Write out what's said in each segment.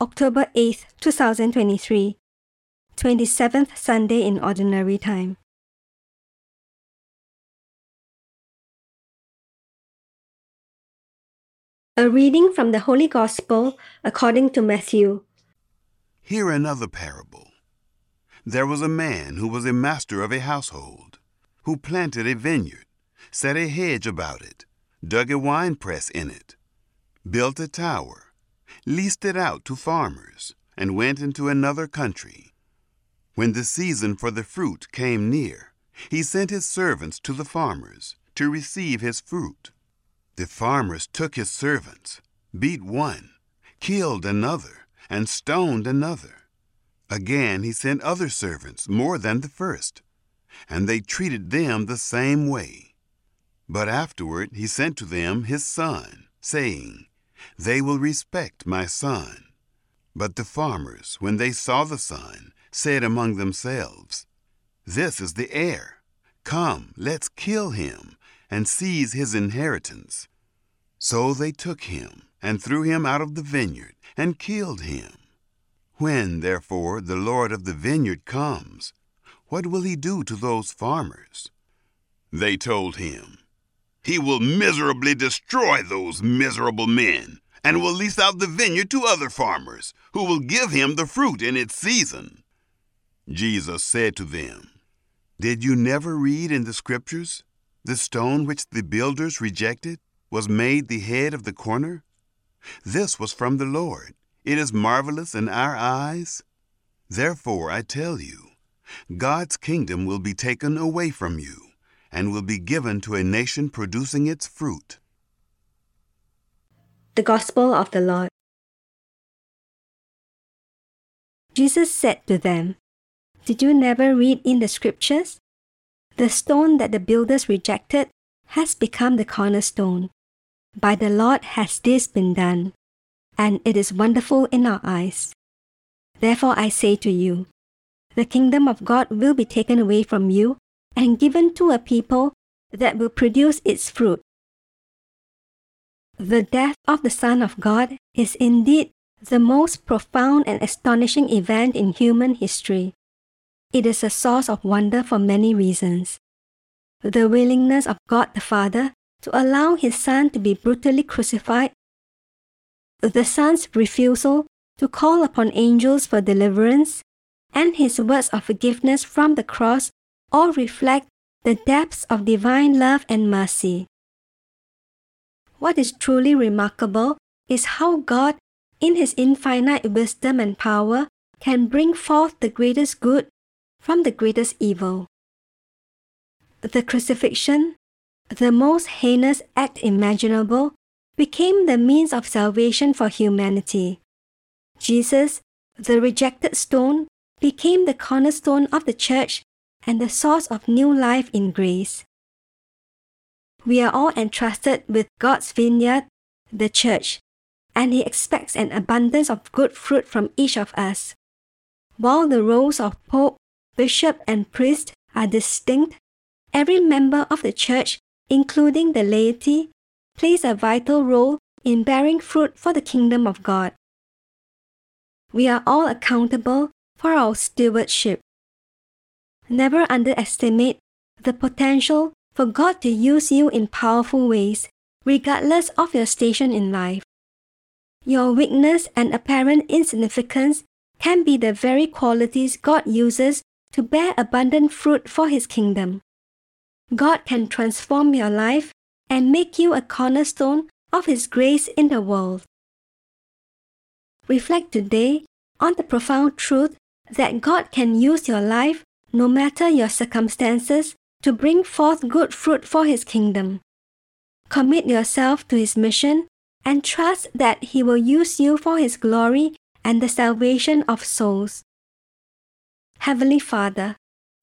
October 8th, 2023, 27th Sunday in Ordinary Time. A reading from the Holy Gospel according to Matthew. Hear another parable. There was a man who was a master of a household, who planted a vineyard, set a hedge about it, dug a winepress in it, built a tower, leased it out to farmers, and went into another country. When the season for the fruit came near, he sent his servants to the farmers to receive his fruit. The farmers took his servants, beat one, killed another, and stoned another. Again he sent other servants, more than the first, and they treated them the same way. But afterward he sent to them his son, saying, They will respect my son. But the farmers, when they saw the son, said among themselves, This is the heir. Come, let's kill him and seize his inheritance. So they took him and threw him out of the vineyard and killed him. When, therefore, the Lord of the vineyard comes, what will he do to those farmers? They told him, He will miserably destroy those miserable men and will lease out the vineyard to other farmers who will give him the fruit in its season. Jesus said to them, Did you never read in the Scriptures the stone which the builders rejected was made the head of the corner? This was from the Lord. It is marvelous in our eyes. Therefore, I tell you, God's kingdom will be taken away from you and will be given to a nation producing its fruit. The Gospel of the Lord. Jesus said to them, Did you never read in the Scriptures? The stone that the builders rejected has become the cornerstone. By the Lord has this been done, and it is wonderful in our eyes. Therefore I say to you, the kingdom of God will be taken away from you and given to a people that will produce its fruit. The death of the Son of God is indeed the most profound and astonishing event in human history. It is a source of wonder for many reasons. The willingness of God the Father to allow his Son to be brutally crucified, the Son's refusal to call upon angels for deliverance, and his words of forgiveness from the cross all reflect the depths of divine love and mercy. What is truly remarkable is how God, in his infinite wisdom and power, can bring forth the greatest good from the greatest evil. The crucifixion, the most heinous act imaginable, became the means of salvation for humanity. Jesus, the rejected stone, became the cornerstone of the church and the source of new life in grace. We are all entrusted with God's vineyard, the church, and He expects an abundance of good fruit from each of us. While the roles of Pope, Bishop, and Priest are distinct, every member of the church, including the laity, plays a vital role in bearing fruit for the kingdom of God. We are all accountable for our stewardship. Never underestimate the potential for God to use you in powerful ways, regardless of your station in life. Your weakness and apparent insignificance can be the very qualities God uses to bear abundant fruit for His kingdom. God can transform your life and make you a cornerstone of His grace in the world. Reflect today on the profound truth that God can use your life, no matter your circumstances, to bring forth good fruit for His kingdom. Commit yourself to His mission and trust that He will use you for His glory and the salvation of souls. Heavenly Father,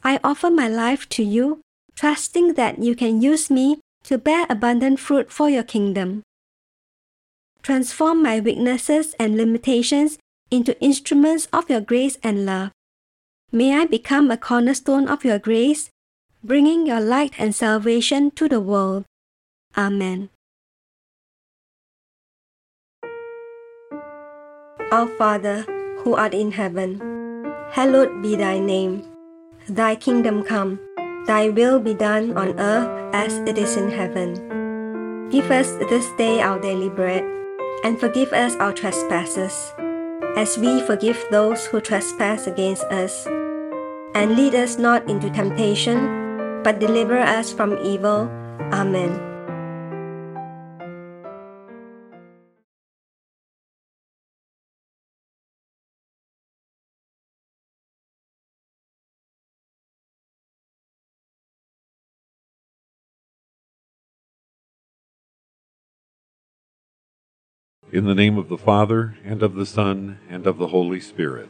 I offer my life to you, trusting that you can use me to bear abundant fruit for your kingdom. Transform my weaknesses and limitations into instruments of your grace and love. May I become a cornerstone of your grace, bringing your light and salvation to the world. Amen. Our Father, who art in heaven, hallowed be thy name. Thy kingdom come, thy will be done on earth as it is in heaven. Give us this day our daily bread, and forgive us our trespasses, as we forgive those who trespass against us. And lead us not into temptation, but deliver us from evil. Amen. In the name of the Father, and of the Son, and of the Holy Spirit.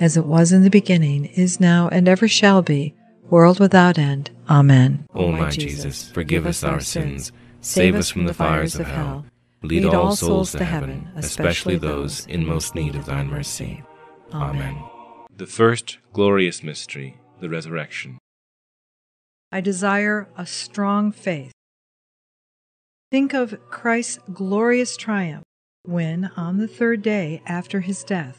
As it was in the beginning, is now, and ever shall be, world without end. Amen. O my Jesus, forgive us our sins, save us from the fires of hell, lead all souls to heaven, especially those in most need of thine mercy. Amen. The first glorious mystery, the resurrection. I desire a strong faith. Think of Christ's glorious triumph when, on the third day after his death,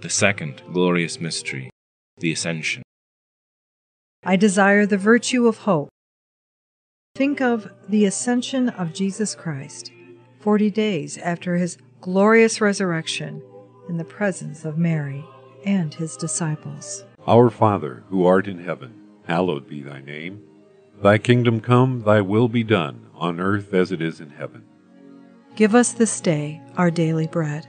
The second glorious mystery, the Ascension. I desire the virtue of hope. Think of the ascension of Jesus Christ, 40 days after his glorious resurrection, in the presence of Mary and his disciples. Our Father, who art in heaven, hallowed be thy name. Thy kingdom come, thy will be done, on earth as it is in heaven. Give us this day our daily bread,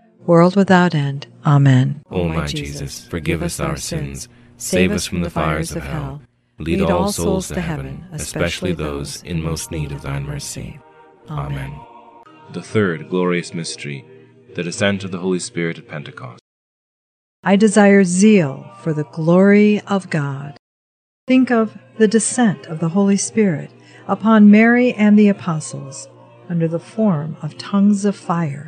world without end. Amen. O my Jesus, forgive us our sins, save us from the fires of hell, lead all souls to heaven, especially those in most need of thine mercy. Amen. The third glorious mystery, the descent of the Holy Spirit at Pentecost. I desire zeal for the glory of God. Think of the descent of the Holy Spirit upon Mary and the apostles under the form of tongues of fire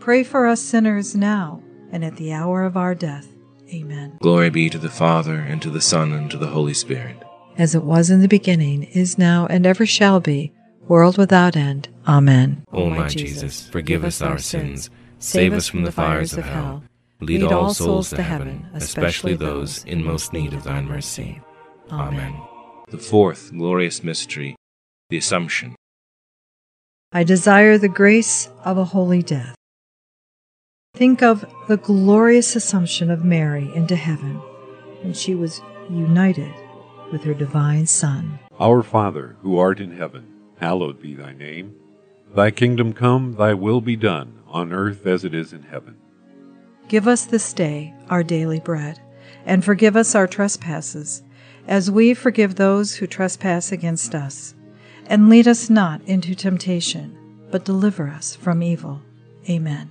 pray for us sinners now and at the hour of our death. Amen. Glory be to the Father, and to the Son, and to the Holy Spirit. As it was in the beginning, is now, and ever shall be, world without end. Amen. O my Jesus, forgive us our sins, save us from the fires of hell, lead all souls to heaven, especially those in most need of thine mercy. Amen. The fourth glorious mystery, the Assumption. I desire the grace of a holy death. Think of the glorious assumption of Mary into heaven when she was united with her divine Son. Our Father, who art in heaven, hallowed be thy name. Thy kingdom come, thy will be done, on earth as it is in heaven. Give us this day our daily bread, and forgive us our trespasses, as we forgive those who trespass against us. And lead us not into temptation, but deliver us from evil. Amen.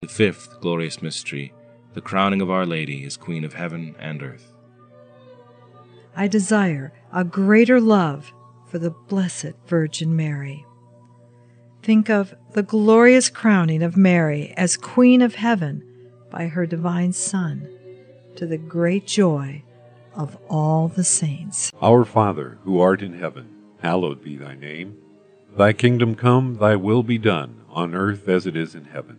The fifth glorious mystery, the crowning of Our Lady as Queen of heaven and earth. I desire a greater love for the Blessed Virgin Mary. Think of the glorious crowning of Mary as Queen of Heaven by her divine Son, to the great joy of all the saints. Our Father, who art in heaven, hallowed be thy name. Thy kingdom come, thy will be done, on earth as it is in heaven.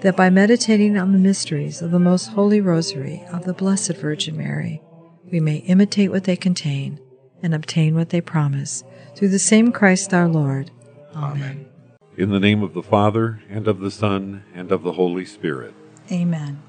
that by meditating on the mysteries of the most holy rosary of the Blessed Virgin Mary, we may imitate what they contain and obtain what they promise, through the same Christ our Lord. Amen. In the name of the Father, and of the Son, and of the Holy Spirit. Amen.